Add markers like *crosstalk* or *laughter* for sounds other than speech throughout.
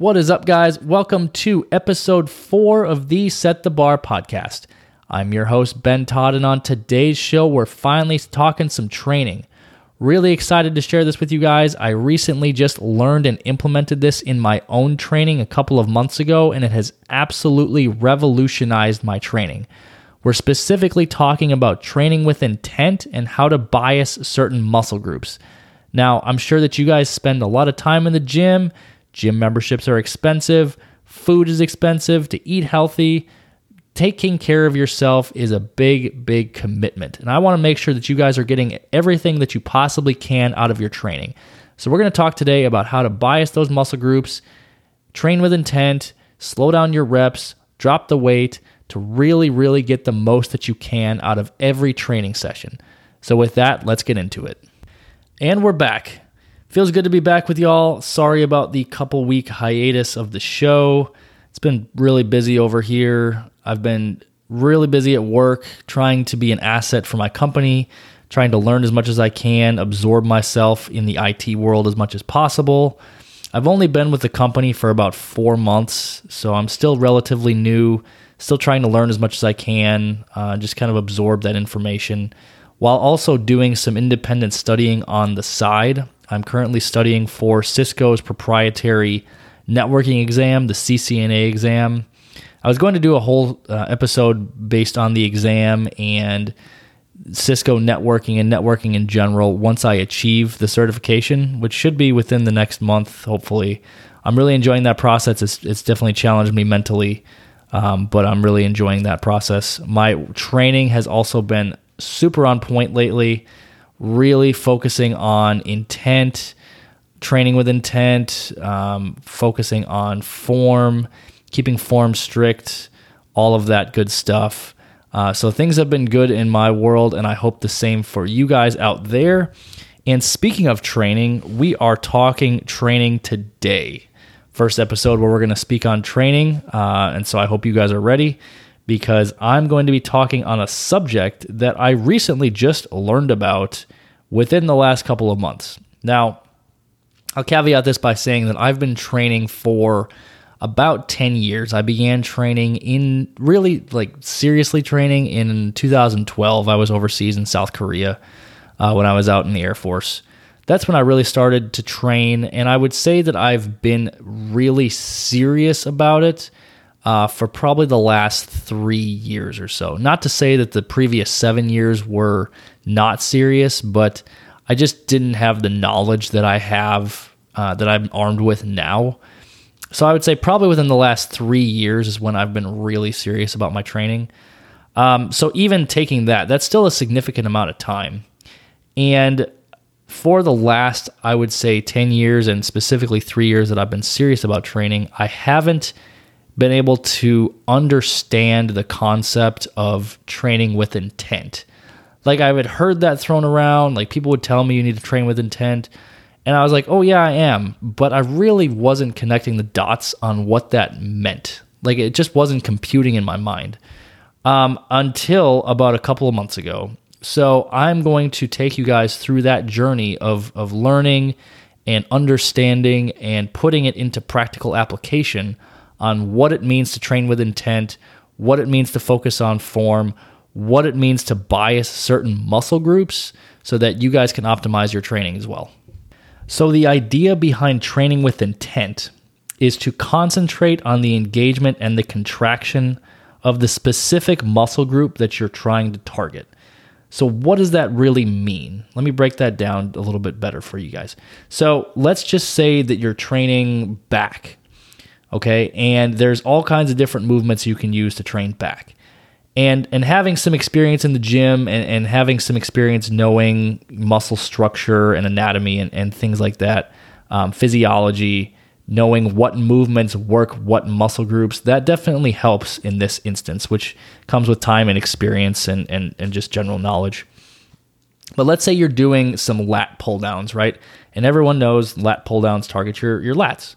What is up, guys? Welcome to episode four of the Set the Bar podcast. I'm your host, Ben Todd, and on today's show, we're finally talking some training. Really excited to share this with you guys. I recently just learned and implemented this in my own training a couple of months ago, and it has absolutely revolutionized my training. We're specifically talking about training with intent and how to bias certain muscle groups. Now, I'm sure that you guys spend a lot of time in the gym Gym memberships are expensive, food is expensive, to eat healthy, taking care of yourself is a big, big commitment. And I want to make sure that you guys are getting everything that you possibly can out of your training. So, we're going to talk today about how to bias those muscle groups, train with intent, slow down your reps, drop the weight to really, really get the most that you can out of every training session. So, with that, let's get into it. And we're back. Feels good to be back with y'all. Sorry about the couple week hiatus of the show. It's been really busy over here. I've been really busy at work trying to be an asset for my company, trying to learn as much as I can, absorb myself in the IT world as much as possible. I've only been with the company for about four months, so I'm still relatively new, still trying to learn as much as I can, uh, just kind of absorb that information while also doing some independent studying on the side. I'm currently studying for Cisco's proprietary networking exam, the CCNA exam. I was going to do a whole uh, episode based on the exam and Cisco networking and networking in general once I achieve the certification, which should be within the next month, hopefully. I'm really enjoying that process. It's, it's definitely challenged me mentally, um, but I'm really enjoying that process. My training has also been super on point lately really focusing on intent, training with intent, um, focusing on form, keeping form strict, all of that good stuff. Uh, so things have been good in my world, and I hope the same for you guys out there. And speaking of training, we are talking training today. First episode where we're going to speak on training. Uh, and so I hope you guys are ready because I'm going to be talking on a subject that I recently just learned about within the last couple of months. Now, I'll caveat this by saying that I've been training for about 10 years. I began training in really like seriously training in 2012. I was overseas in South Korea uh, when I was out in the Air Force. That's when I really started to train, and I would say that I've been really serious about it uh, for probably the last three years or so. Not to say that the previous seven years were not serious, but I just didn't have the knowledge that I have, uh, that I'm armed with now. So I would say probably within the last three years is when I've been really serious about my training. Um, so even taking that, that's still a significant amount of time. And for the last, I would say, 10 years and specifically three years that I've been serious about training, I haven't been able to understand the concept of training with intent. Like I had heard that thrown around, like people would tell me you need to train with intent. And I was like, oh, yeah, I am. But I really wasn't connecting the dots on what that meant. Like it just wasn't computing in my mind um, until about a couple of months ago. So I'm going to take you guys through that journey of, of learning and understanding and putting it into practical application on what it means to train with intent, what it means to focus on form, what it means to bias certain muscle groups so that you guys can optimize your training as well. So, the idea behind training with intent is to concentrate on the engagement and the contraction of the specific muscle group that you're trying to target. So, what does that really mean? Let me break that down a little bit better for you guys. So, let's just say that you're training back Okay. And there's all kinds of different movements you can use to train back. And, and having some experience in the gym and, and having some experience knowing muscle structure and anatomy and, and things like that, um, physiology, knowing what movements work what muscle groups, that definitely helps in this instance, which comes with time and experience and, and, and just general knowledge. But let's say you're doing some lat pull downs, right? And everyone knows lat pull downs target your, your lats.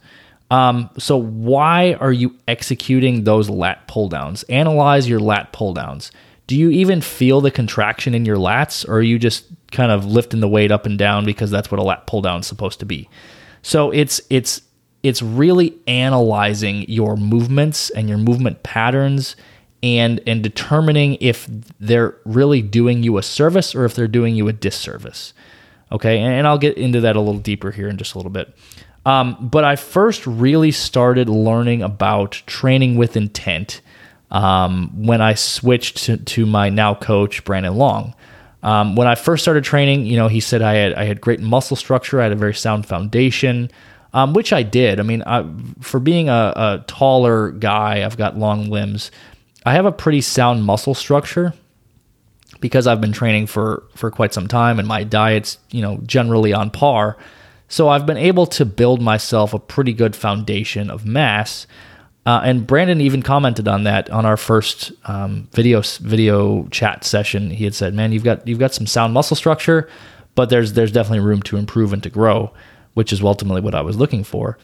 Um, so why are you executing those lat pull downs? Analyze your lat pull downs. Do you even feel the contraction in your lats, or are you just kind of lifting the weight up and down because that's what a lat pull down is supposed to be? So it's it's it's really analyzing your movements and your movement patterns and and determining if they're really doing you a service or if they're doing you a disservice. Okay, and, and I'll get into that a little deeper here in just a little bit. Um, but I first really started learning about training with intent um, when I switched to, to, my now coach Brandon Long. Um, when I first started training, you know, he said I had I had great muscle structure, I had a very sound foundation um, which I did. I mean, I, for being a, a taller guy, I've got long limbs. I have a pretty sound muscle structure because I've been training for for quite some time, and my diet's you know generally on par. So I've been able to build myself a pretty good foundation of mass. Uh, and Brandon even commented on that on our first um, video video chat session. He had said, "Man, you've got you've got some sound muscle structure, but there's there's definitely room to improve and to grow." which is ultimately what I was looking for.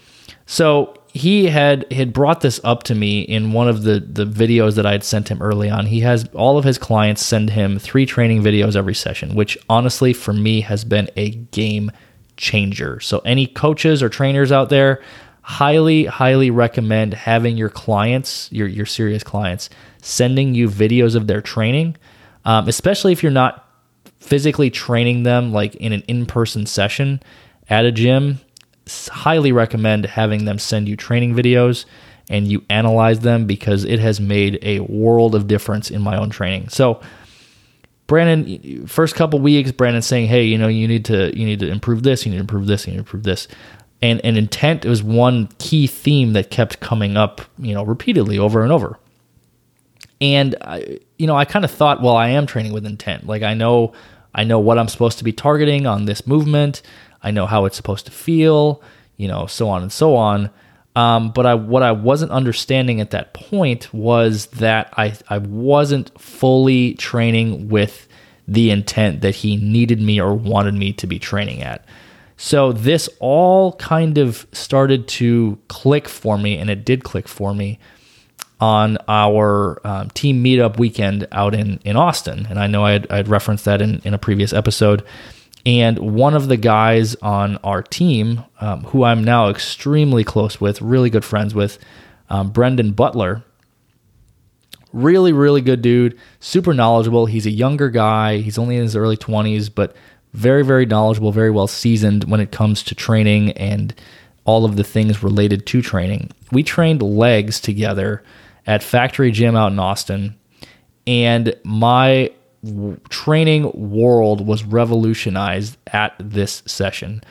So he had had brought this up to me in one of the the videos that I had sent him early on. He has all of his clients send him three training videos every session, which honestly for me has been a game changer. So any coaches or trainers out there, highly highly recommend having your clients, your your serious clients, sending you videos of their training, um, especially if you're not physically training them like in an in person session at a gym, highly recommend having them send you training videos and you analyze them because it has made a world of difference in my own training. So, Brandon, first couple weeks, Brandon saying, "Hey, you know, you need to you need to improve this, you need to improve this, you need to improve this." And and intent was one key theme that kept coming up, you know, repeatedly over and over. And I, you know, I kind of thought, well, I am training with intent. Like I know I know what I'm supposed to be targeting on this movement. I know how it's supposed to feel, you know, so on and so on. Um, but I, what I wasn't understanding at that point was that I, I wasn't fully training with the intent that he needed me or wanted me to be training at. So this all kind of started to click for me, and it did click for me on our um, team meetup weekend out in, in Austin. And I know I had, referenced that in, in a previous episode. And one of the guys on our team, um, who I'm now extremely close with, really good friends with, um, Brendan Butler, really, really good dude, super knowledgeable. He's a younger guy, he's only in his early 20s, but very, very knowledgeable, very well seasoned when it comes to training and all of the things related to training. We trained legs together at Factory Gym out in Austin. And my training world was revolutionized at this session.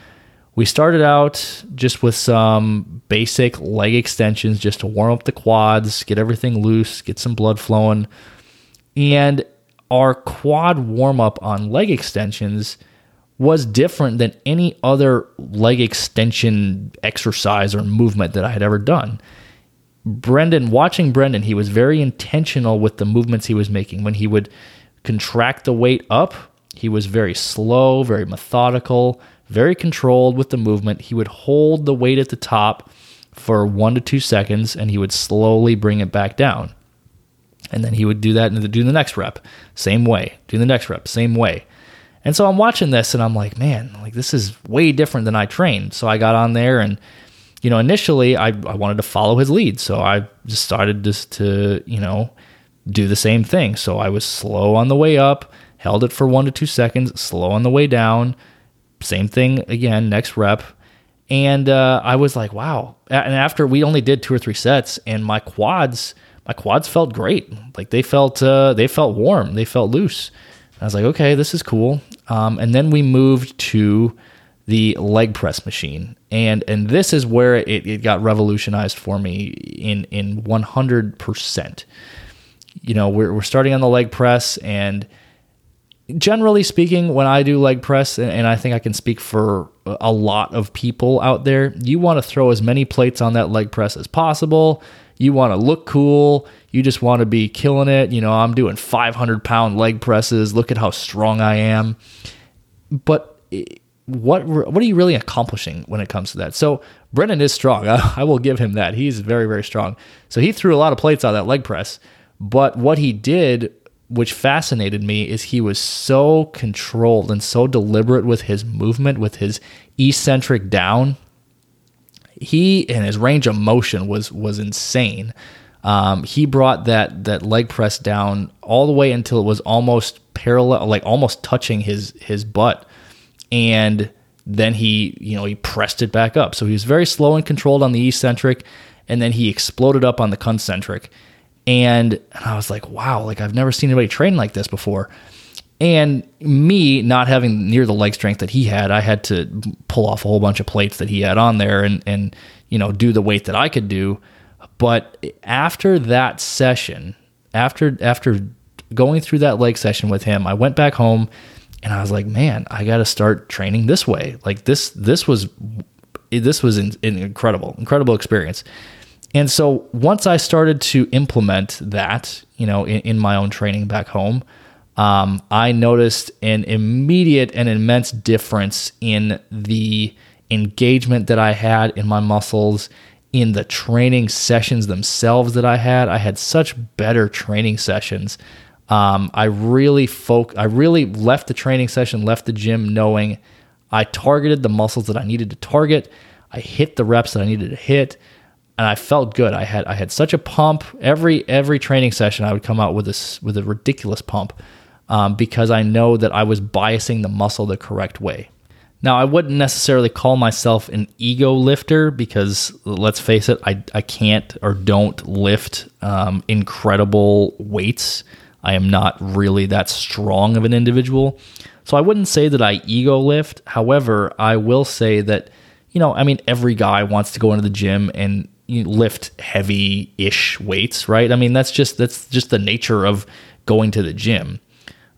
We started out just with some basic leg extensions just to warm up the quads, get everything loose, get some blood flowing. And our quad warm up on leg extensions was different than any other leg extension exercise or movement that I had ever done. Brendan, watching Brendan, he was very intentional with the movements he was making. When he would contract the weight up. He was very slow, very methodical, very controlled with the movement. He would hold the weight at the top for one to two seconds and he would slowly bring it back down. And then he would do that and do the next rep, same way, do the next rep, same way. And so I'm watching this and I'm like, man, like this is way different than I trained. So I got on there and, you know, initially I, I wanted to follow his lead. So I just started just to, you know, do the same thing. So I was slow on the way up, held it for one to two seconds, slow on the way down. Same thing again, next rep. And uh, I was like, wow. And after we only did two or three sets, and my quads, my quads felt great. Like they felt, uh, they felt warm, they felt loose. And I was like, okay, this is cool. Um, and then we moved to the leg press machine, and and this is where it, it got revolutionized for me in in one hundred percent you know, we're, we're starting on the leg press and generally speaking, when I do leg press, and I think I can speak for a lot of people out there, you want to throw as many plates on that leg press as possible. You want to look cool. You just want to be killing it. You know, I'm doing 500 pound leg presses. Look at how strong I am. But what what are you really accomplishing when it comes to that? So Brendan is strong. I, *laughs* I will give him that. He's very very strong. So he threw a lot of plates on that leg press. But what he did, which fascinated me, is he was so controlled and so deliberate with his movement, with his eccentric down. he and his range of motion was was insane. Um, he brought that that leg press down all the way until it was almost parallel, like almost touching his his butt, and then he you know he pressed it back up. So he was very slow and controlled on the eccentric, and then he exploded up on the concentric. And I was like, wow, like I've never seen anybody train like this before. And me not having near the leg strength that he had, I had to pull off a whole bunch of plates that he had on there and and you know do the weight that I could do. But after that session, after after going through that leg session with him, I went back home and I was like, man, I got to start training this way. Like this this was this was an incredible incredible experience. And so once I started to implement that, you know, in, in my own training back home, um, I noticed an immediate and immense difference in the engagement that I had in my muscles, in the training sessions themselves that I had. I had such better training sessions. Um, I really folk. I really left the training session, left the gym knowing I targeted the muscles that I needed to target. I hit the reps that I needed to hit and I felt good. I had I had such a pump every every training session. I would come out with this with a ridiculous pump, um, because I know that I was biasing the muscle the correct way. Now, I wouldn't necessarily call myself an ego lifter because let's face it, I, I can't or don't lift um, incredible weights. I am not really that strong of an individual. So I wouldn't say that I ego lift. However, I will say that, you know, I mean, every guy wants to go into the gym and lift heavy ish weights, right? I mean, that's just, that's just the nature of going to the gym.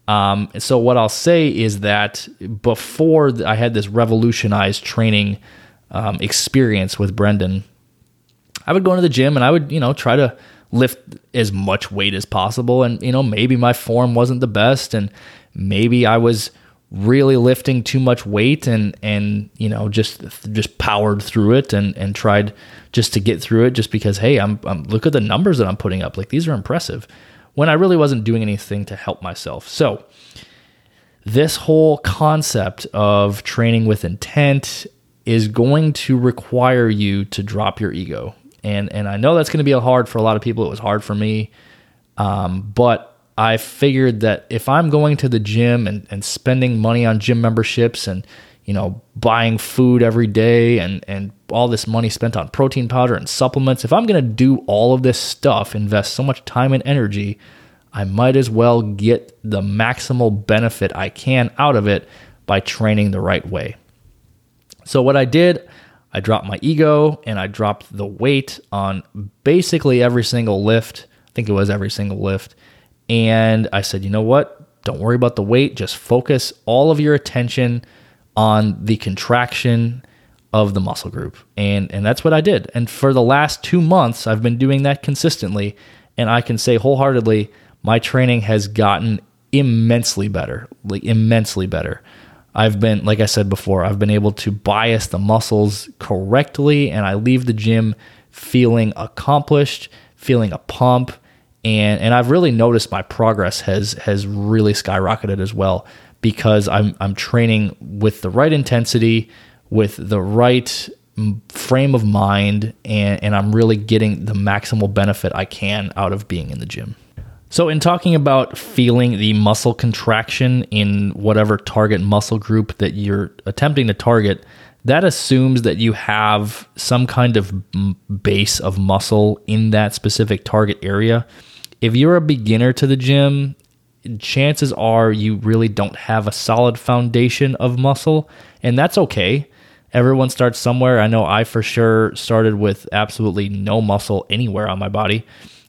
Um, so what I'll say is that before I had this revolutionized training um, experience with Brendan, I would go into the gym and I would, you know, try to lift as much weight as possible. And, you know, maybe my form wasn't the best and maybe I was really lifting too much weight and, and, you know, just, just powered through it and, and tried just to get through it just because, Hey, I'm, I'm look at the numbers that I'm putting up. Like these are impressive when I really wasn't doing anything to help myself. So, this whole concept of training with intent is going to require you to drop your ego. And, and I know that's going to be hard for a lot of people. It was hard for me. Um, but I figured that if I'm going to the gym and, and spending money on gym memberships and you know, buying food every day and, and all this money spent on protein powder and supplements, if I'm going to do all of this stuff, invest so much time and energy, I might as well get the maximal benefit I can out of it by training the right way. So, what I did, I dropped my ego and I dropped the weight on basically every single lift. I think it was every single lift. And I said, you know what? Don't worry about the weight. Just focus all of your attention on the contraction of the muscle group. And and that's what I did. And for the last 2 months I've been doing that consistently and I can say wholeheartedly my training has gotten immensely better, like immensely better. I've been like I said before, I've been able to bias the muscles correctly and I leave the gym feeling accomplished, feeling a pump and and I've really noticed my progress has has really skyrocketed as well because I'm I'm training with the right intensity, with the right frame of mind, and, and I'm really getting the maximal benefit I can out of being in the gym. So, in talking about feeling the muscle contraction in whatever target muscle group that you're attempting to target, that assumes that you have some kind of base of muscle in that specific target area. If you're a beginner to the gym chances are you really don't have a solid foundation of muscle, and that's okay. Everyone starts somewhere. I know I for sure started with absolutely no muscle anywhere on my body.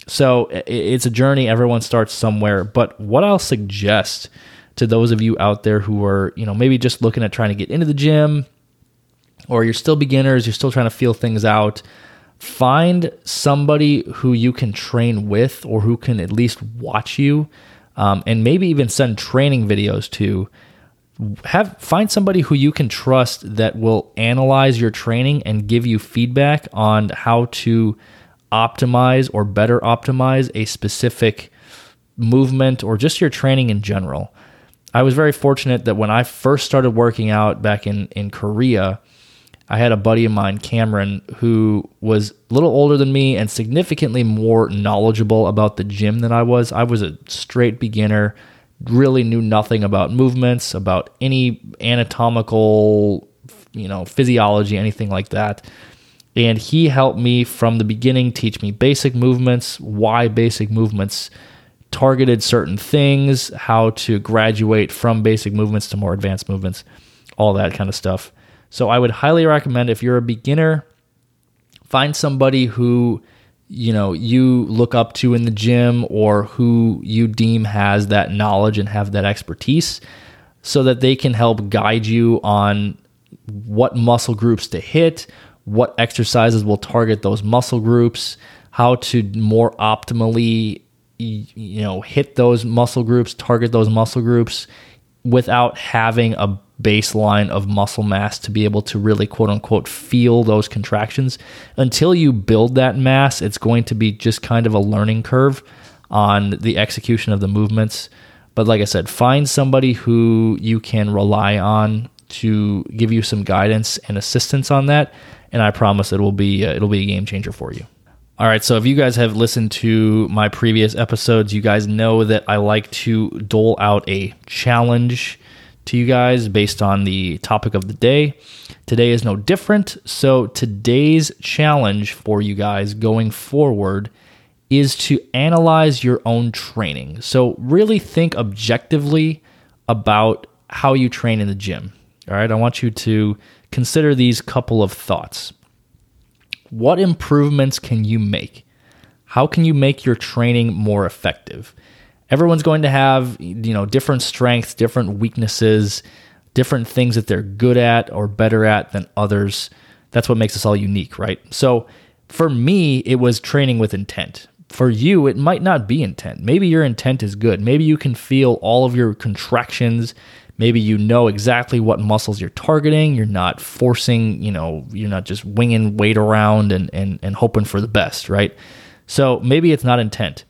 So it's a journey. Everyone starts somewhere. But what I'll suggest to those of you out there who are, you know, maybe just looking at trying to get into the gym or you're still beginners, you're still trying to feel things out, find somebody who you can train with or who can at least watch you um, and maybe even send training videos to have find somebody who you can trust that will analyze your training and give you feedback on how to optimize or better optimize a specific movement or just your training in general. I was very fortunate that when I first started working out back in in Korea, I had a buddy of mine, Cameron, who was a little older than me and significantly more knowledgeable about the gym than I was. I was a straight beginner, really knew nothing about movements, about any anatomical, you know, physiology, anything like that. And he helped me from the beginning teach me basic movements, why basic movements targeted certain things, how to graduate from basic movements to more advanced movements, all that kind of stuff. So I would highly recommend if you're a beginner, find somebody who you know you look up to in the gym or who you deem has that knowledge and have that expertise so that they can help guide you on what muscle groups to hit, what exercises will target those muscle groups, how to more optimally you know hit those muscle groups, target those muscle groups without having a baseline of muscle mass to be able to really quote unquote feel those contractions. Until you build that mass, it's going to be just kind of a learning curve on the execution of the movements. But like I said, find somebody who you can rely on to give you some guidance and assistance on that, and I promise it will be uh, it'll be a game changer for you. All right, so if you guys have listened to my previous episodes, you guys know that I like to dole out a challenge to you guys based on the topic of the day. Today is no different. So, today's challenge for you guys going forward is to analyze your own training. So, really think objectively about how you train in the gym. All right, I want you to consider these couple of thoughts. What improvements can you make? How can you make your training more effective? Everyone's going to have you know different strengths, different weaknesses, different things that they're good at or better at than others. That's what makes us all unique, right? So for me, it was training with intent. For you, it might not be intent. Maybe your intent is good. Maybe you can feel all of your contractions. Maybe you know exactly what muscles you're targeting. You're not forcing, you know, you're not just winging weight around and, and, and hoping for the best, right? So maybe it's not intent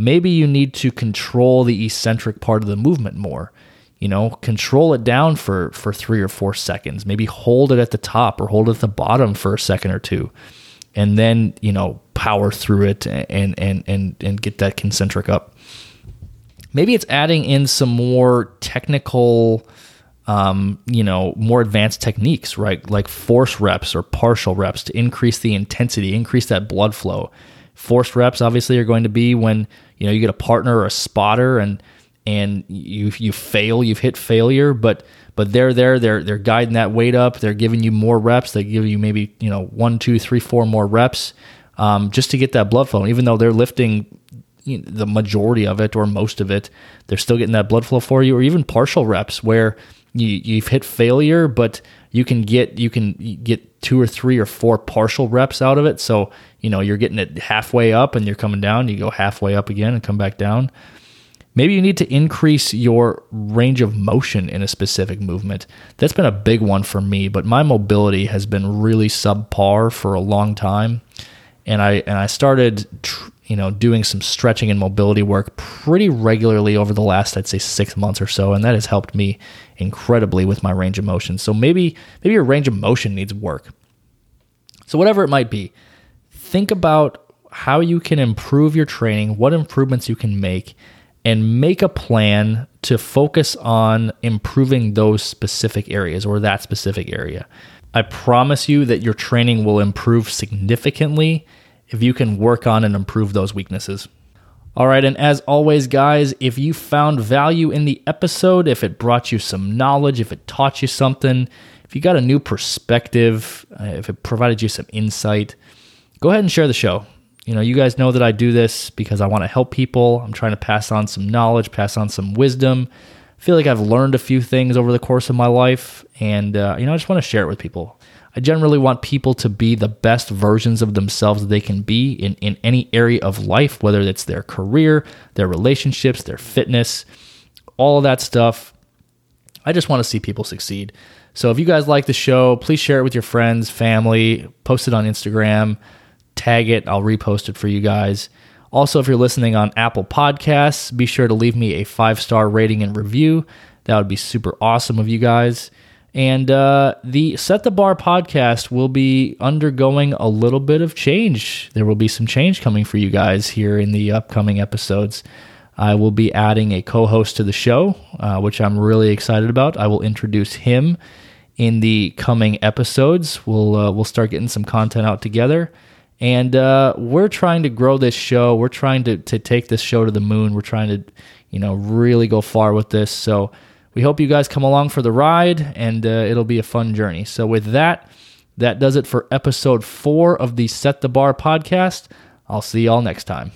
maybe you need to control the eccentric part of the movement more you know control it down for for three or four seconds maybe hold it at the top or hold it at the bottom for a second or two and then you know power through it and and and and get that concentric up. Maybe it's adding in some more technical um, you know more advanced techniques right? Like force reps or partial reps to increase the intensity increase that blood flow forced reps obviously are going to be when you know you get a partner or a spotter and and you you fail you've hit failure but but they're there they're they're guiding that weight up they're giving you more reps they give you maybe you know one two three four more reps um, just to get that blood flow. Even though they're lifting the majority of it or most of it they're still getting that blood flow for you or even partial reps where you, you've hit failure but you can get you can get two or three or four partial reps out of it. So you know you're getting it halfway up and you're coming down. You go halfway up again and come back down. Maybe you need to increase your range of motion in a specific movement. That's been a big one for me but my mobility has been really subpar for a long time. And i and i started tr- you know doing some stretching and mobility work pretty regularly over the last i'd say six months or so and that has helped me incredibly with my range of motion so maybe maybe your range of motion needs work so whatever it might be think about how you can improve your training, what improvements you can make, and make a plan to focus on improving those specific areas or that specific area. I promise you that your training will improve significantly if you can work on and improve those weaknesses. All right, and as always, guys, if you found value in the episode, if it brought you some knowledge, if it taught you something, if you got a new perspective, uh, if it provided you some insight, go ahead and share the show. You know, you guys know that I do this because I want to help people. I'm trying to pass on some knowledge, pass on some wisdom. I feel like I've learned a few things over the course of my life, and uh, you know, I just want to share it with people. I generally want people to be the best versions of themselves they can be in, in any area of life, whether it's their career, their relationships, their fitness, all of that stuff. I just want to see people succeed. So if you guys like the show, please share it with your friends, family, post it on Instagram tag it. I'll repost it for you guys. Also, if you're listening on Apple Podcasts, be sure to leave me a five star rating and review. That would be super awesome of you guys. And uh, the Set the Bar podcast will be undergoing a little bit of change. There will be some change coming for you guys here in the upcoming episodes. I will be adding a co host to the show, uh, which I'm really excited about. I will introduce him in the coming episodes. We'll, uh, we'll start getting some content out together. And uh, we're trying to grow this show. We're trying to, to take this show to the moon. We're trying to, you know, really go far with this. So, we hope you guys come along for the ride and uh, it'll be a fun journey. So, with that, that does it for episode four of the Set the Bar podcast. I'll see y'all next time.